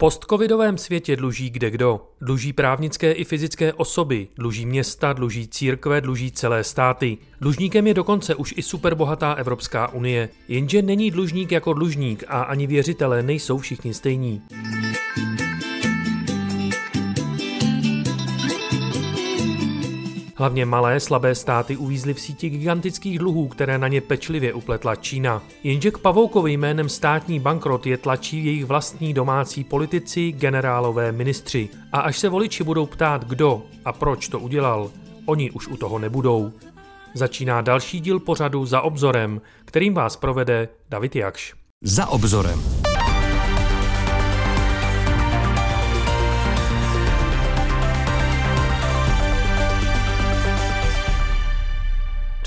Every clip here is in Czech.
postcovidovém světě dluží kde kdo. Dluží právnické i fyzické osoby, dluží města, dluží církve, dluží celé státy. Dlužníkem je dokonce už i superbohatá Evropská unie. Jenže není dlužník jako dlužník a ani věřitelé nejsou všichni stejní. Hlavně malé, slabé státy uvízly v síti gigantických dluhů, které na ně pečlivě upletla Čína. Jenže k Pavoukovi jménem státní bankrot je tlačí jejich vlastní domácí politici, generálové ministři. A až se voliči budou ptát, kdo a proč to udělal, oni už u toho nebudou. Začíná další díl pořadu Za obzorem, kterým vás provede David Jakš. Za obzorem.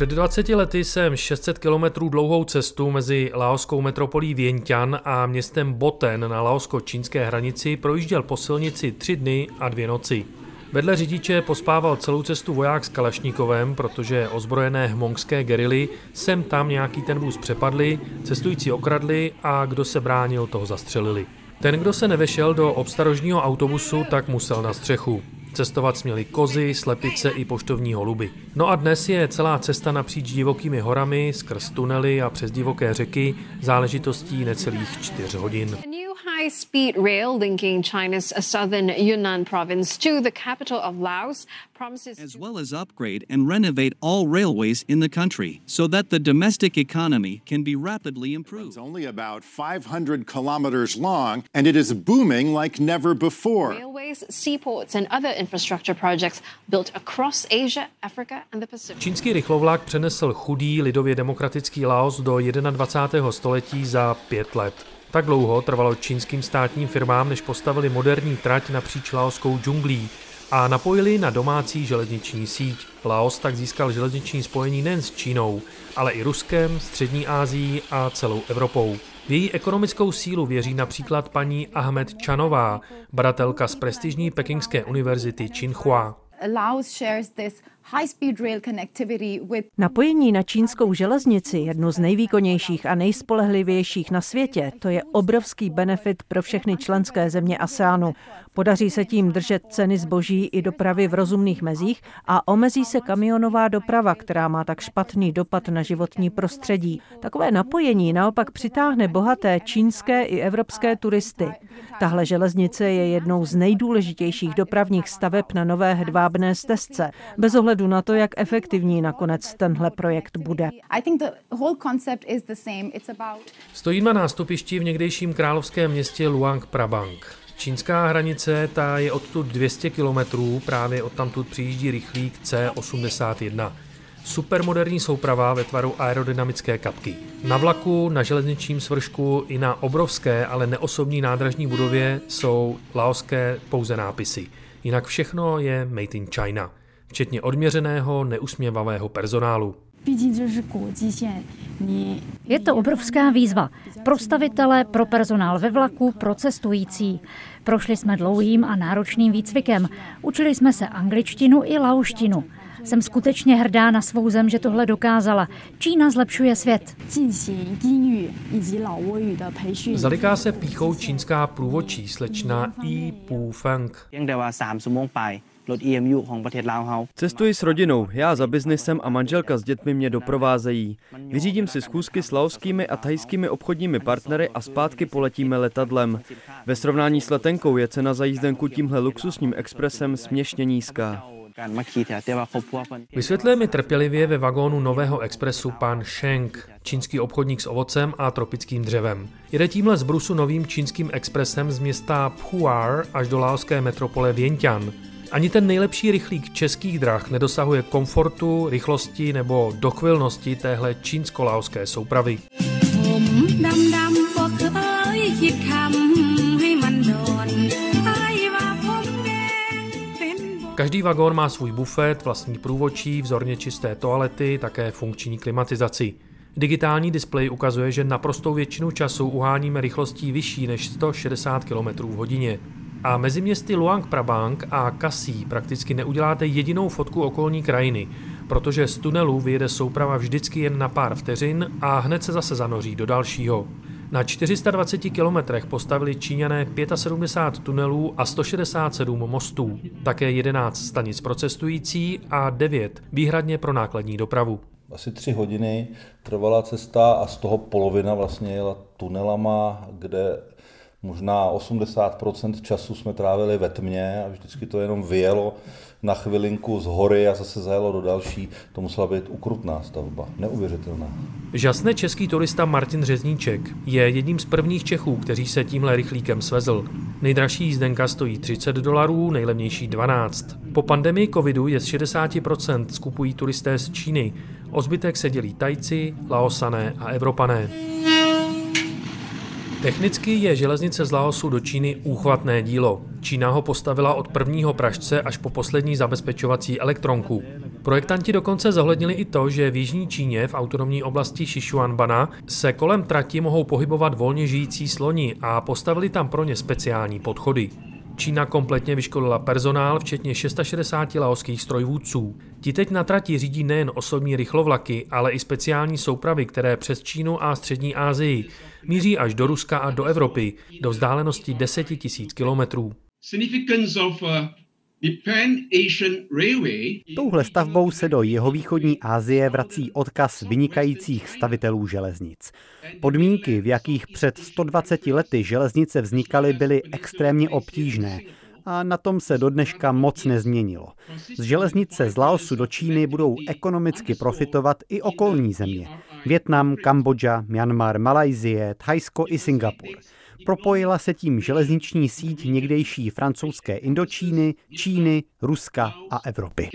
Před 20 lety jsem 600 kilometrů dlouhou cestu mezi laoskou metropolí Vientian a městem Boten na laosko-čínské hranici projížděl po silnici tři dny a dvě noci. Vedle řidiče pospával celou cestu voják s Kalašníkovem, protože ozbrojené hmongské gerily sem tam nějaký ten vůz přepadli, cestující okradli a kdo se bránil, toho zastřelili. Ten, kdo se nevešel do obstarožního autobusu, tak musel na střechu. Cestovat směli kozy, slepice i poštovní holuby. No a dnes je celá cesta napříč divokými horami, skrz tunely a přes divoké řeky záležitostí necelých čtyř hodin high-speed rail linking China's southern Yunnan province to the capital of Laos as well as upgrade and renovate all railways in the country so that the domestic economy can be rapidly improved. It's only about 500 kilometers long and it is booming like never before. Railways, seaports and other infrastructure projects built across Asia, Africa and the Pacific. Čínský rychlovlák přenesl chudý lidově demokratický Laos do 21. století za pět let. Tak dlouho trvalo čínským státním firmám, než postavili moderní trať napříč laoskou džunglí a napojili na domácí železniční síť. Laos tak získal železniční spojení nejen s Čínou, ale i Ruskem, Střední Ázií a celou Evropou. V její ekonomickou sílu věří například paní Ahmed Chanová, badatelka z prestižní pekingské univerzity Tsinghua. Napojení na čínskou železnici, jednu z nejvýkonnějších a nejspolehlivějších na světě, to je obrovský benefit pro všechny členské země ASEANu. Podaří se tím držet ceny zboží i dopravy v rozumných mezích a omezí se kamionová doprava, která má tak špatný dopad na životní prostředí. Takové napojení naopak přitáhne bohaté čínské i evropské turisty. Tahle železnice je jednou z nejdůležitějších dopravních staveb na nové hedvábné stezce. Bez ohledu ohledu na to, jak efektivní nakonec tenhle projekt bude. Stojíme na nástupišti v někdejším královském městě Luang Prabang. Čínská hranice ta je odtud 200 kilometrů, právě odtamtud přijíždí rychlík C81. Supermoderní souprava ve tvaru aerodynamické kapky. Na vlaku, na železničním svršku i na obrovské, ale neosobní nádražní budově jsou laoské pouze nápisy. Jinak všechno je made in China včetně odměřeného, neusměvavého personálu. Je to obrovská výzva pro stavitele, pro personál ve vlaku, pro cestující. Prošli jsme dlouhým a náročným výcvikem. Učili jsme se angličtinu i lauštinu. Jsem skutečně hrdá na svou zem, že tohle dokázala. Čína zlepšuje svět. Zaliká se píchou čínská průvodčí slečna Yi Pu Feng. Cestuji s rodinou, já za biznesem a manželka s dětmi mě doprovázejí. Vyřídím si schůzky s laoskými a thajskými obchodními partnery a zpátky poletíme letadlem. Ve srovnání s letenkou je cena za jízdenku tímhle luxusním expresem směšně nízká. Vysvětluje mi trpělivě ve vagónu nového expresu pan Sheng, čínský obchodník s ovocem a tropickým dřevem. Jede tímhle z Brusu novým čínským expresem z města Phuar až do laoské metropole Vientiane. Ani ten nejlepší rychlík českých drah nedosahuje komfortu, rychlosti nebo dochvilnosti téhle čínsko-laoské soupravy. Každý vagón má svůj bufet, vlastní průvočí, vzorně čisté toalety, také funkční klimatizaci. Digitální displej ukazuje, že naprostou většinu času uháníme rychlostí vyšší než 160 km v hodině. A mezi městy Luang Prabang a Kasí prakticky neuděláte jedinou fotku okolní krajiny, protože z tunelu vyjede souprava vždycky jen na pár vteřin a hned se zase zanoří do dalšího. Na 420 kilometrech postavili Číňané 75 tunelů a 167 mostů, také 11 stanic pro cestující a 9 výhradně pro nákladní dopravu. Asi tři hodiny trvala cesta a z toho polovina vlastně jela tunelama, kde možná 80% času jsme trávili ve tmě a vždycky to jenom vyjelo na chvilinku z hory a zase zajelo do další. To musela být ukrutná stavba, neuvěřitelná. Žasne český turista Martin Řezníček je jedním z prvních Čechů, kteří se tímhle rychlíkem svezl. Nejdražší jízdenka stojí 30 dolarů, nejlevnější 12. Po pandemii covidu je z 60% skupují turisté z Číny. O zbytek se dělí Tajci, Laosané a Evropané. Technicky je železnice z Laosu do Číny úchvatné dílo. Čína ho postavila od prvního pražce až po poslední zabezpečovací elektronku. Projektanti dokonce zohlednili i to, že v jižní Číně v autonomní oblasti Sichuanbana se kolem trati mohou pohybovat volně žijící sloni a postavili tam pro ně speciální podchody. Čína kompletně vyškolila personál, včetně 660 laoských strojvůdců. Ti teď na trati řídí nejen osobní rychlovlaky, ale i speciální soupravy, které přes Čínu a střední Asii míří až do Ruska a do Evropy, do vzdálenosti 10 000 kilometrů. Touhle stavbou se do jihovýchodní Asie vrací odkaz vynikajících stavitelů železnic. Podmínky, v jakých před 120 lety železnice vznikaly, byly extrémně obtížné a na tom se do dneška moc nezměnilo. Z železnice z Laosu do Číny budou ekonomicky profitovat i okolní země. Větnam, Kambodža, Myanmar, Malajzie, Thajsko i Singapur. Propojila se tím železniční síť někdejší francouzské Indočíny, Číny, Ruska a Evropy.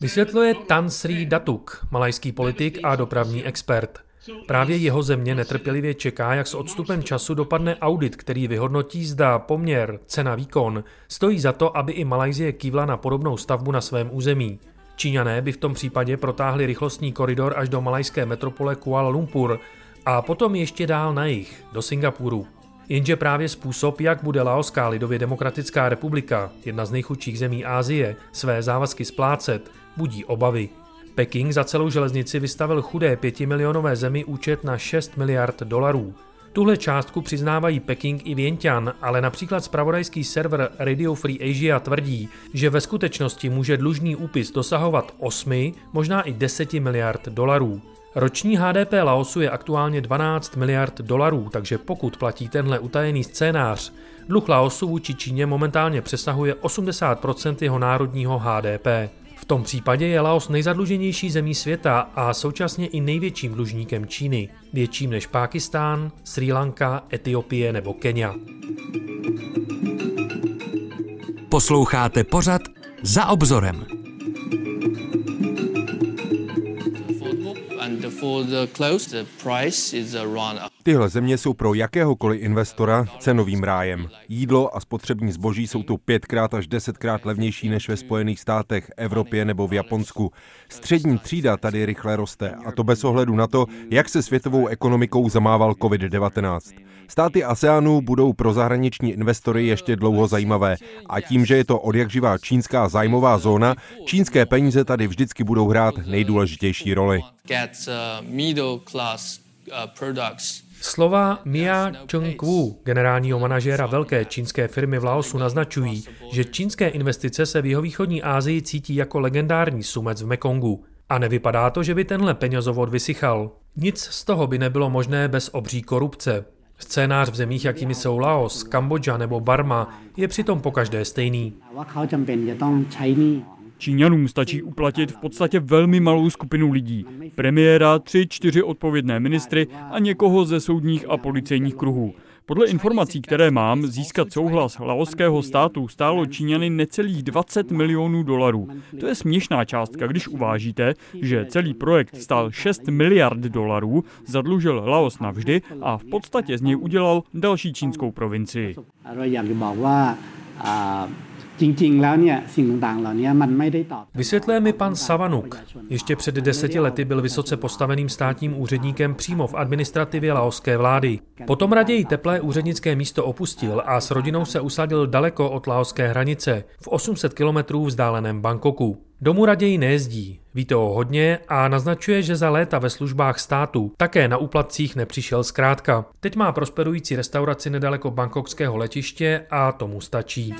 Vysvětluje Tan Sri Datuk, malajský politik a dopravní expert. Právě jeho země netrpělivě čeká, jak s odstupem času dopadne audit, který vyhodnotí, zda poměr cena-výkon stojí za to, aby i Malajzie kývla na podobnou stavbu na svém území. Číňané by v tom případě protáhli rychlostní koridor až do malajské metropole Kuala Lumpur a potom ještě dál na jih, do Singapuru. Jenže právě způsob, jak bude Laoská lidově demokratická republika, jedna z nejchudších zemí Asie, své závazky splácet, budí obavy. Peking za celou železnici vystavil chudé pětimilionové zemi účet na 6 miliard dolarů. Tuhle částku přiznávají Peking i Vientian, ale například spravodajský server Radio Free Asia tvrdí, že ve skutečnosti může dlužný úpis dosahovat 8, možná i 10 miliard dolarů. Roční HDP Laosu je aktuálně 12 miliard dolarů, takže pokud platí tenhle utajený scénář, dluh Laosu vůči Číně momentálně přesahuje 80% jeho národního HDP. V tom případě je Laos nejzadluženější zemí světa a současně i největším dlužníkem Číny, větším než Pákistán, Sri Lanka, Etiopie nebo Kenya. Posloucháte pořad za obzorem. Tyhle země jsou pro jakéhokoliv investora cenovým rájem. Jídlo a spotřební zboží jsou tu pětkrát až desetkrát levnější než ve Spojených státech, Evropě nebo v Japonsku. Střední třída tady rychle roste a to bez ohledu na to, jak se světovou ekonomikou zamával COVID-19. Státy ASEANu budou pro zahraniční investory ještě dlouho zajímavé a tím, že je to odjakživá čínská zájmová zóna, čínské peníze tady vždycky budou hrát nejdůležitější roli. Slova Mia Chung-Wu, generálního manažéra velké čínské firmy v Laosu, naznačují, že čínské investice se v jihovýchodní Asii cítí jako legendární sumec v Mekongu. A nevypadá to, že by tenhle penězovod vysychal. Nic z toho by nebylo možné bez obří korupce. Scénář v zemích, jakými jsou Laos, Kambodža nebo Barma, je přitom pokaždé stejný. Číňanům stačí uplatit v podstatě velmi malou skupinu lidí. Premiéra, tři, čtyři odpovědné ministry a někoho ze soudních a policejních kruhů. Podle informací, které mám, získat souhlas laoského státu stálo Číňany necelých 20 milionů dolarů. To je směšná částka, když uvážíte, že celý projekt stál 6 miliard dolarů, zadlužil Laos navždy a v podstatě z něj udělal další čínskou provincii. Vysvětluje mi pan Savanuk. Ještě před deseti lety byl vysoce postaveným státním úředníkem přímo v administrativě laoské vlády. Potom raději teplé úřednické místo opustil a s rodinou se usadil daleko od laoské hranice, v 800 kilometrů vzdáleném Bangkoku. Domů raději nejezdí, ví toho hodně a naznačuje, že za léta ve službách státu také na úplatcích nepřišel zkrátka. Teď má prosperující restauraci nedaleko bangkokského letiště a tomu stačí.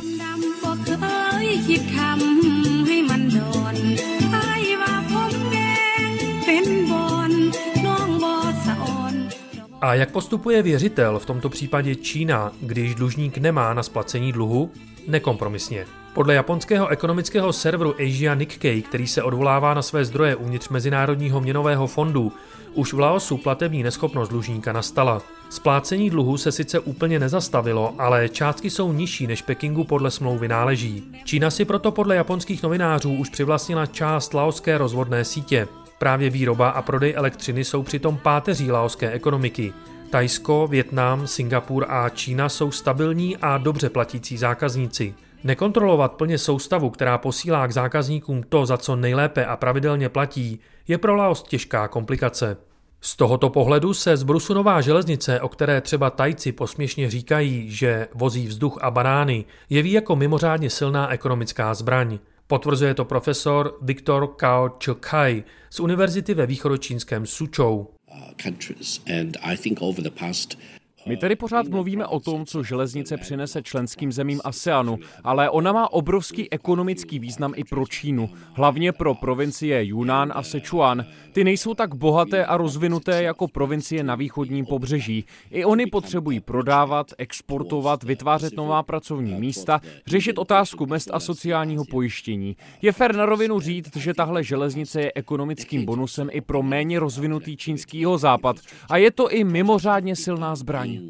A jak postupuje věřitel, v tomto případě Čína, když dlužník nemá na splacení dluhu? Nekompromisně. Podle japonského ekonomického serveru Asia Nikkei, který se odvolává na své zdroje uvnitř Mezinárodního měnového fondu, už v Laosu platební neschopnost dlužníka nastala. Splácení dluhu se sice úplně nezastavilo, ale částky jsou nižší než Pekingu podle smlouvy náleží. Čína si proto podle japonských novinářů už přivlastnila část laoské rozvodné sítě. Právě výroba a prodej elektřiny jsou přitom páteří laoské ekonomiky. Tajsko, Větnam, Singapur a Čína jsou stabilní a dobře platící zákazníci. Nekontrolovat plně soustavu, která posílá k zákazníkům to, za co nejlépe a pravidelně platí, je pro Laos těžká komplikace. Z tohoto pohledu se zbrusunová železnice, o které třeba Tajci posměšně říkají, že vozí vzduch a banány, jeví jako mimořádně silná ekonomická zbraň. Potvrzuje to profesor Viktor Kao Chokai z univerzity ve východočínském Sučou. Uh, countries. And I think over the past My tedy pořád mluvíme o tom, co železnice přinese členským zemím ASEANu, ale ona má obrovský ekonomický význam i pro Čínu, hlavně pro provincie Yunnan a Sichuan. Ty nejsou tak bohaté a rozvinuté jako provincie na východním pobřeží. I oni potřebují prodávat, exportovat, vytvářet nová pracovní místa, řešit otázku mest a sociálního pojištění. Je fér na rovinu říct, že tahle železnice je ekonomickým bonusem i pro méně rozvinutý čínský západ a je to i mimořádně silná zbraň. Uh,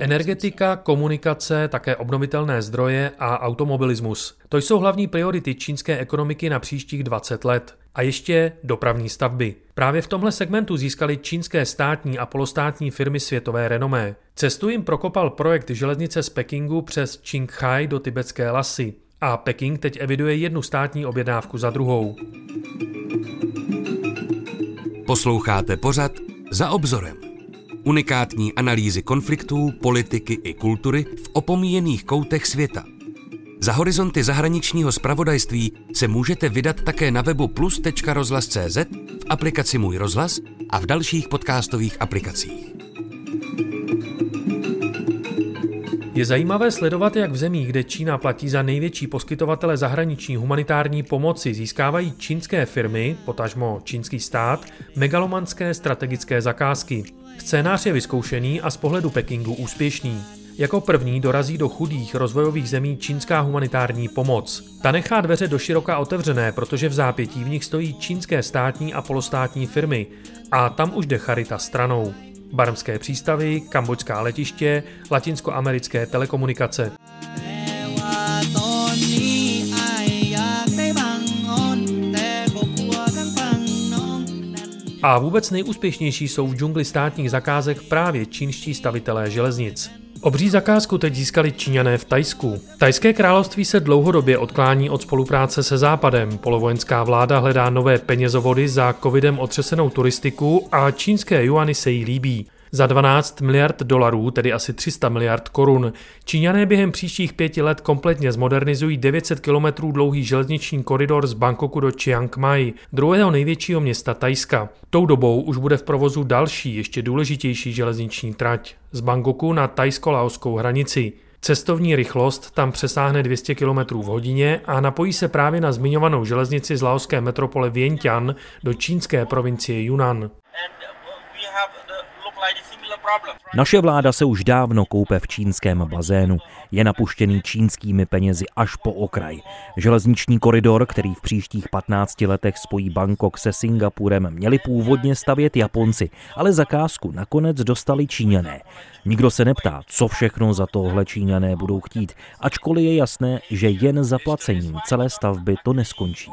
Energetika, komunikace, také obnovitelné zdroje a automobilismus. To jsou hlavní priority čínské ekonomiky na příštích 20 let. A ještě dopravní stavby. Právě v tomhle segmentu získali čínské státní a polostátní firmy světové renomé. Cestu jim prokopal projekt železnice z Pekingu přes Qinghai do tibetské lasy. A Peking teď eviduje jednu státní objednávku za druhou. Posloucháte pořad za obzorem. Unikátní analýzy konfliktů, politiky i kultury v opomíjených koutech světa. Za horizonty zahraničního spravodajství se můžete vydat také na webu plus.rozhlas.cz, v aplikaci Můj rozhlas a v dalších podcastových aplikacích. Je zajímavé sledovat, jak v zemích, kde Čína platí za největší poskytovatele zahraniční humanitární pomoci, získávají čínské firmy, potažmo čínský stát, megalomanské strategické zakázky. Scénář je vyzkoušený a z pohledu Pekingu úspěšný. Jako první dorazí do chudých rozvojových zemí čínská humanitární pomoc. Ta nechá dveře do široka otevřené, protože v zápětí v nich stojí čínské státní a polostátní firmy a tam už jde charita stranou barmské přístavy, kambočská letiště, latinskoamerické telekomunikace. A vůbec nejúspěšnější jsou v džungli státních zakázek právě čínští stavitelé železnic. Obří zakázku teď získali Číňané v Tajsku. Tajské království se dlouhodobě odklání od spolupráce se Západem. Polovojenská vláda hledá nové penězovody za covidem otřesenou turistiku a čínské juany se jí líbí. Za 12 miliard dolarů, tedy asi 300 miliard korun, Číňané během příštích pěti let kompletně zmodernizují 900 km dlouhý železniční koridor z Bangkoku do Chiang Mai, druhého největšího města Tajska. Tou dobou už bude v provozu další, ještě důležitější železniční trať z Bangkoku na tajsko-laoskou hranici. Cestovní rychlost tam přesáhne 200 km v hodině a napojí se právě na zmiňovanou železnici z laoské metropole Vientiane do čínské provincie Yunnan. Naše vláda se už dávno koupe v čínském bazénu. Je napuštěný čínskými penězi až po okraj. Železniční koridor, který v příštích 15 letech spojí Bangkok se Singapurem, měli původně stavět Japonci, ale zakázku nakonec dostali Číňané. Nikdo se neptá, co všechno za tohle Číňané budou chtít, ačkoliv je jasné, že jen zaplacením celé stavby to neskončí.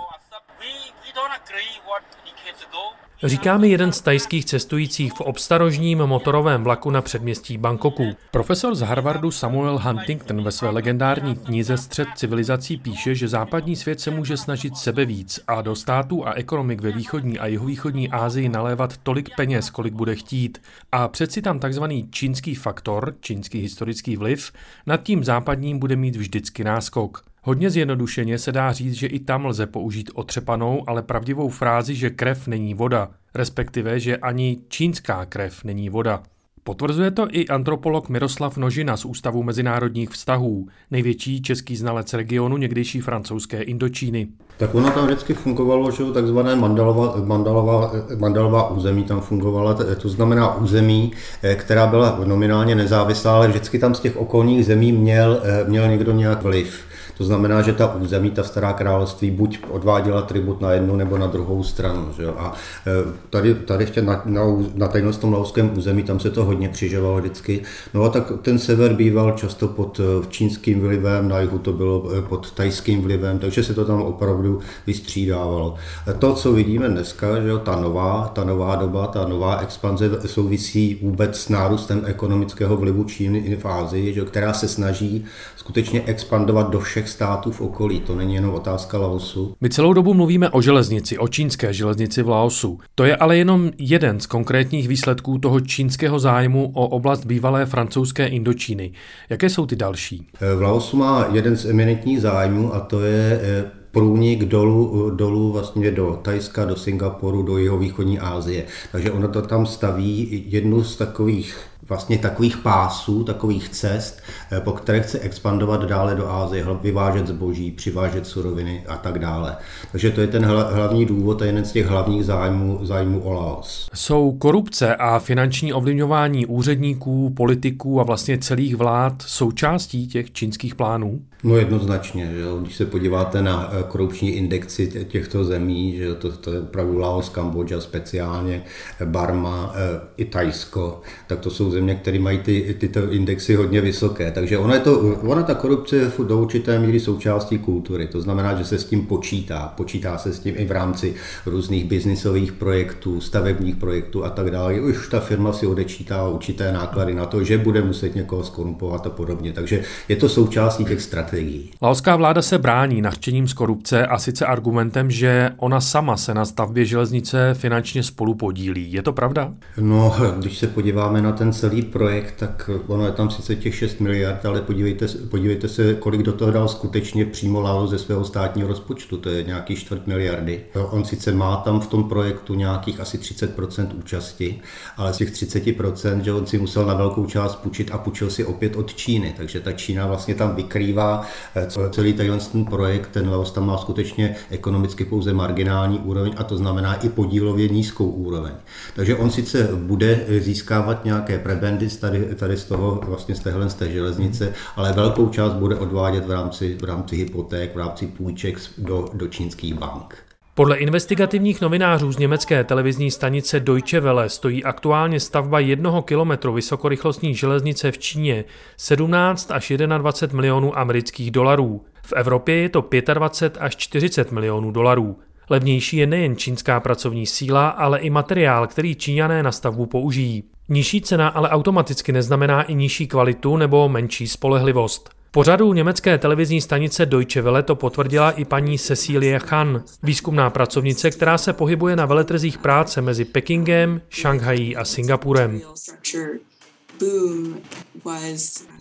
Říká mi jeden z tajských cestujících v obstarožním motorovém vlaku na předměstí Bangkoku. Profesor z Harvardu Samuel Huntington ve své legendární knize Střed civilizací píše, že západní svět se může snažit sebe víc a do států a ekonomik ve východní a jihovýchodní Asii nalévat tolik peněz, kolik bude chtít. A přeci tam takzvaný čínský faktor, čínský historický vliv, nad tím západním bude mít vždycky náskok. Hodně zjednodušeně se dá říct, že i tam lze použít otřepanou, ale pravdivou frázi, že krev není voda, respektive, že ani čínská krev není voda. Potvrzuje to i antropolog Miroslav Nožina z Ústavu mezinárodních vztahů, největší český znalec regionu někdejší francouzské Indočíny. Tak ono tam vždycky fungovalo, že takzvané mandalová, mandalová, mandalová území tam fungovala, to znamená území, eh, která byla nominálně nezávislá, ale vždycky tam z těch okolních zemí měl, eh, měl někdo nějak vliv. To znamená, že ta území, ta stará království, buď odváděla tribut na jednu nebo na druhou stranu. Že? A e, tady, tady v na, na, na tajnost tom lauském území, tam se to hodně křižovalo vždycky. No a tak ten sever býval často pod e, čínským vlivem, na jihu to bylo e, pod tajským vlivem, takže se to tam opravdu vystřídávalo. To, co vidíme dneska, že jo, ta nová, ta nová doba, ta nová expanze souvisí vůbec s nárůstem ekonomického vlivu Číny v Ázii, že jo, která se snaží skutečně expandovat do všech států v okolí. To není jenom otázka Laosu. My celou dobu mluvíme o železnici, o čínské železnici v Laosu. To je ale jenom jeden z konkrétních výsledků toho čínského zájmu o oblast bývalé francouzské Indočíny. Jaké jsou ty další? V Laosu má jeden z eminentních zájmů a to je eh, průnik dolů, dolů vlastně do Tajska, do Singapuru, do jeho východní Asie. Takže ono to tam staví jednu z takových vlastně takových pásů, takových cest, eh, po které chce expandovat dále do Ázie, vyvážet zboží, přivážet suroviny a tak dále. Takže to je ten hlavní důvod a jeden z těch hlavních zájmů, zájmů o Laos. Jsou korupce a finanční ovlivňování úředníků, politiků a vlastně celých vlád součástí těch čínských plánů? No jednoznačně, že jo? když se podíváte na eh, korupční indexy těchto zemí, že to, to je opravdu Laos, Kambodža speciálně, Barma, eh, i Tajsko, tak to jsou země, které mají ty, tyto indexy hodně vysoké. Takže ona, je to, ona ta korupce je do určité míry součástí kultury. To znamená, že se s tím počítá. Počítá se s tím i v rámci různých biznisových projektů, stavebních projektů a tak dále. Už ta firma si odečítá určité náklady na to, že bude muset někoho skorumpovat a podobně. Takže je to součástí těch strategií. Laoská vláda se brání nařčením z korupce a sice argumentem, že ona sama se na stavbě železnice finančně spolu podílí. Je to pravda? No, když se podíváme na ten celý projekt, tak ono je tam sice těch 6 miliard, ale podívejte, podívejte se, kolik do toho dal skutečně přímo Laos ze svého státního rozpočtu, to je nějaký čtvrt miliardy. On sice má tam v tom projektu nějakých asi 30% účasti, ale z těch 30%, že on si musel na velkou část půjčit a půjčil si opět od Číny, takže ta Čína vlastně tam vykrývá eh, celý ten projekt, ten Laos tam má skutečně ekonomicky pouze marginální úroveň a to znamená i podílově nízkou úroveň. Takže on sice bude získávat nějaké prebendy tady, tady z toho, vlastně z téhle z té železnice, ale velkou část bude odvádět v rámci, v rámci hypoték, v rámci půjček do, do čínských bank. Podle investigativních novinářů z německé televizní stanice Deutsche Welle stojí aktuálně stavba jednoho kilometru vysokorychlostní železnice v Číně 17 až 21 milionů amerických dolarů. V Evropě je to 25 až 40 milionů dolarů. Levnější je nejen čínská pracovní síla, ale i materiál, který Číňané na stavbu použijí. Nižší cena ale automaticky neznamená i nižší kvalitu nebo menší spolehlivost. Pořadu německé televizní stanice Deutsche Welle to potvrdila i paní Cecilie Chan, výzkumná pracovnice, která se pohybuje na veletrzích práce mezi Pekingem, Šanghají a Singapurem.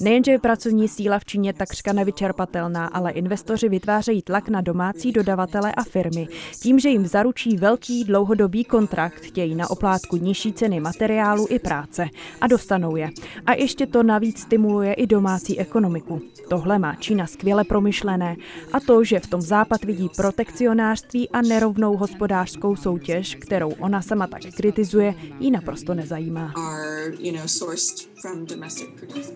Nejenže je pracovní síla v Číně takřka nevyčerpatelná, ale investoři vytvářejí tlak na domácí dodavatele a firmy. Tím, že jim zaručí velký dlouhodobý kontrakt, chtějí na oplátku nižší ceny materiálu i práce a dostanou je. A ještě to navíc stimuluje i domácí ekonomiku. Tohle má Čína skvěle promyšlené a to, že v tom Západ vidí protekcionářství a nerovnou hospodářskou soutěž, kterou ona sama tak kritizuje, ji naprosto nezajímá from domestic producers.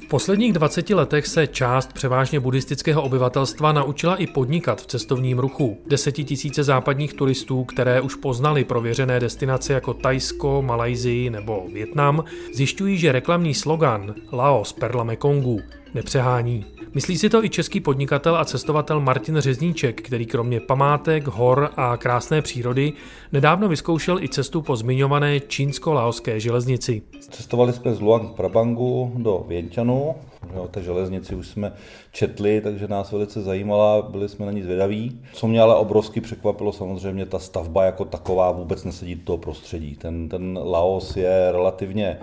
V posledních 20 letech se část převážně buddhistického obyvatelstva naučila i podnikat v cestovním ruchu. Desetitisíce západních turistů, které už poznali prověřené destinace jako Tajsko, Malajzii nebo Větnam, zjišťují, že reklamní slogan Laos perla Mekongu nepřehání. Myslí si to i český podnikatel a cestovatel Martin Řezníček, který kromě památek, hor a krásné přírody nedávno vyzkoušel i cestu po zmiňované čínsko-laoské železnici. Cestovali jsme z Luang Prabangu do Věnťanu, o té železnici už jsme četli, takže nás velice zajímala, byli jsme na ní zvědaví. Co mě ale obrovsky překvapilo, samozřejmě ta stavba jako taková vůbec nesedí do toho prostředí. Ten, ten Laos je relativně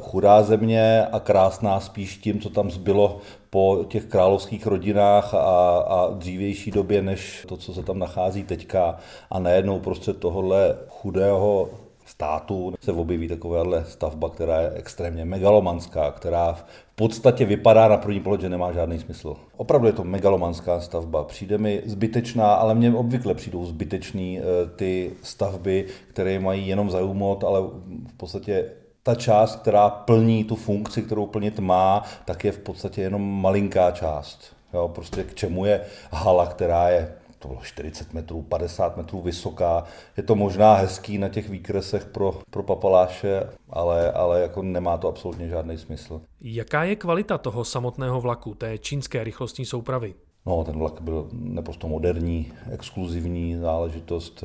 chudá země a krásná spíš tím, co tam zbylo po těch královských rodinách a, a dřívější době, než to, co se tam nachází teďka. A najednou prostřed tohohle chudého státu se objeví takováhle stavba, která je extrémně megalomanská, která v podstatě vypadá na první pohled, že nemá žádný smysl. Opravdu je to megalomanská stavba. Přijde mi zbytečná, ale mně obvykle přijdou zbytečný eh, ty stavby, které mají jenom zajímat, ale v podstatě ta část, která plní tu funkci, kterou plnit má, tak je v podstatě jenom malinká část. Jo, prostě k čemu je hala, která je to bylo 40 metrů, 50 metrů vysoká. Je to možná hezký na těch výkresech pro, pro papaláše, ale, ale jako nemá to absolutně žádný smysl. Jaká je kvalita toho samotného vlaku, té čínské rychlostní soupravy? No, ten vlak byl naprosto moderní, exkluzivní záležitost.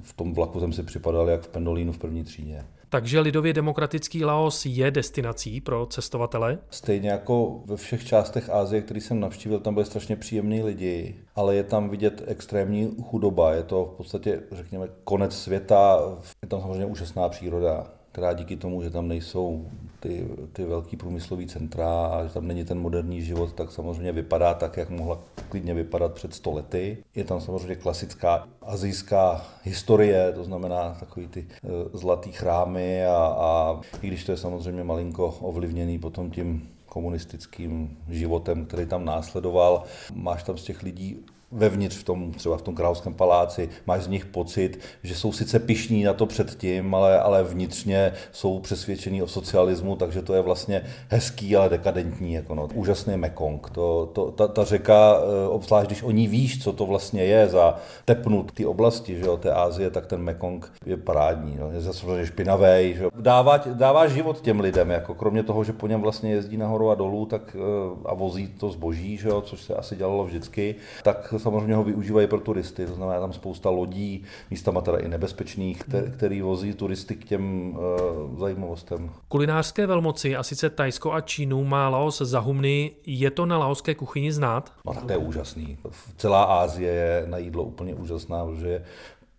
V tom vlaku jsem si připadal jak v Pendolínu v první třídě. Takže lidově demokratický Laos je destinací pro cestovatele? Stejně jako ve všech částech Asie, který jsem navštívil, tam byly strašně příjemní lidi, ale je tam vidět extrémní chudoba. Je to v podstatě, řekněme, konec světa. Je tam samozřejmě úžasná příroda která díky tomu, že tam nejsou ty, ty velký průmyslový centra a že tam není ten moderní život, tak samozřejmě vypadá tak, jak mohla klidně vypadat před stolety. Je tam samozřejmě klasická azijská historie, to znamená takový ty e, zlatý chrámy a, a i když to je samozřejmě malinko ovlivněný potom tím komunistickým životem, který tam následoval, máš tam z těch lidí vevnitř v tom, třeba v tom královském paláci, máš z nich pocit, že jsou sice pišní na to předtím, ale, ale vnitřně jsou přesvědčení o socialismu, takže to je vlastně hezký, ale dekadentní. Jako no. Úžasný Mekong. To, to, ta, ta řeka, eh, obzvlášť když o ní víš, co to vlastně je za tepnut té oblasti, že jo, té Ázie, tak ten Mekong je parádní. No. Je zase špinavý. Že Dává, dává život těm lidem, jako kromě toho, že po něm vlastně jezdí nahoru a dolů tak, eh, a vozí to zboží, že jo, což se asi dělalo vždycky, tak samozřejmě ho využívají pro turisty, to znamená tam spousta lodí, místama teda i nebezpečných, který vozí turisty k těm uh, zajímavostem. Kulinářské velmoci, a sice Tajsko a Čínu, má Laos za humny. Je to na laoské kuchyni znát? No tak to je úžasný. Celá Ázie je na jídlo úplně úžasná, protože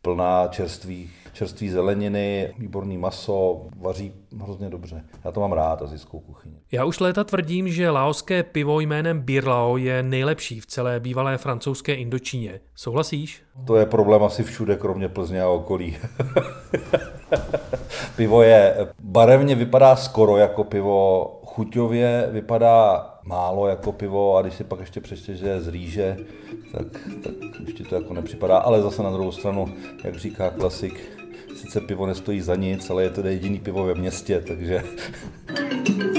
plná čerstvých čerství zeleniny, výborný maso, vaří hrozně dobře. Já to mám rád, azijskou kuchyni. Já už léta tvrdím, že laoské pivo jménem Birlao je nejlepší v celé bývalé francouzské Indočíně. Souhlasíš? To je problém asi všude, kromě Plzně a okolí. pivo je barevně vypadá skoro jako pivo, chuťově vypadá málo jako pivo a když si pak ještě přečteš, že je z rýže, tak, tak už ti to jako nepřipadá. Ale zase na druhou stranu, jak říká klasik, sice pivo nestojí za nic, ale je to jediný pivo ve městě, takže...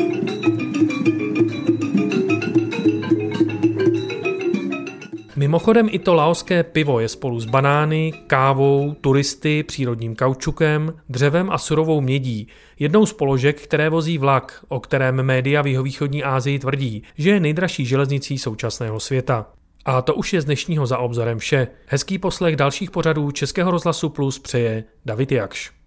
Mimochodem i to laoské pivo je spolu s banány, kávou, turisty, přírodním kaučukem, dřevem a surovou mědí jednou z položek, které vozí vlak, o kterém média v jihovýchodní Asii tvrdí, že je nejdražší železnicí současného světa. A to už je z dnešního za obzorem vše. Hezký poslech dalších pořadů Českého rozhlasu Plus přeje David Jakš.